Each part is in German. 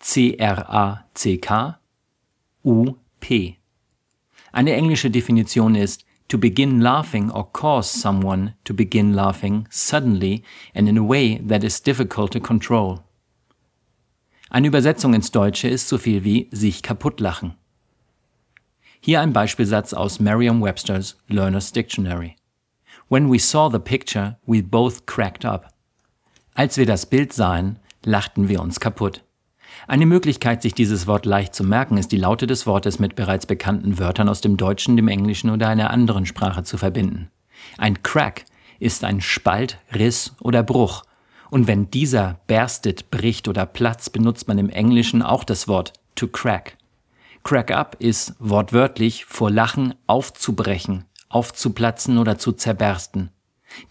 C-R-A-C-K, U-P. Eine englische Definition ist to begin laughing or cause someone to begin laughing suddenly and in a way that is difficult to control. Eine Übersetzung ins Deutsche ist so viel wie sich kaputtlachen. Hier ein Beispielsatz aus Merriam-Webster's Learner's Dictionary. When we saw the picture, we both cracked up. Als wir das Bild sahen, lachten wir uns kaputt. Eine Möglichkeit, sich dieses Wort leicht zu merken, ist die Laute des Wortes mit bereits bekannten Wörtern aus dem Deutschen, dem Englischen oder einer anderen Sprache zu verbinden. Ein Crack ist ein Spalt, Riss oder Bruch. Und wenn dieser berstet, bricht oder platzt, benutzt man im Englischen auch das Wort to crack. Crack up ist wortwörtlich vor Lachen aufzubrechen, aufzuplatzen oder zu zerbersten.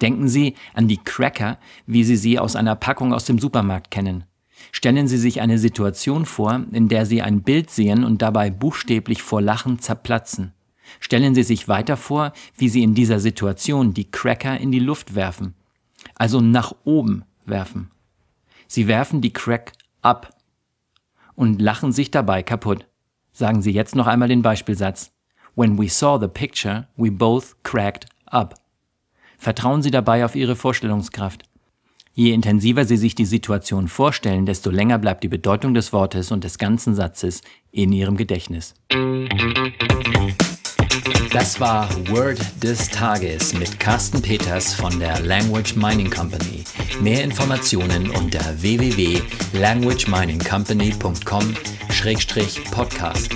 Denken Sie an die Cracker, wie Sie sie aus einer Packung aus dem Supermarkt kennen. Stellen Sie sich eine Situation vor, in der Sie ein Bild sehen und dabei buchstäblich vor Lachen zerplatzen. Stellen Sie sich weiter vor, wie Sie in dieser Situation die Cracker in die Luft werfen. Also nach oben werfen. Sie werfen die Crack ab und lachen sich dabei kaputt. Sagen Sie jetzt noch einmal den Beispielsatz. When we saw the picture, we both cracked up. Vertrauen Sie dabei auf Ihre Vorstellungskraft. Je intensiver Sie sich die Situation vorstellen, desto länger bleibt die Bedeutung des Wortes und des ganzen Satzes in Ihrem Gedächtnis. Das war Word des Tages mit Carsten Peters von der Language Mining Company. Mehr Informationen unter www.languageminingcompany.com-podcast.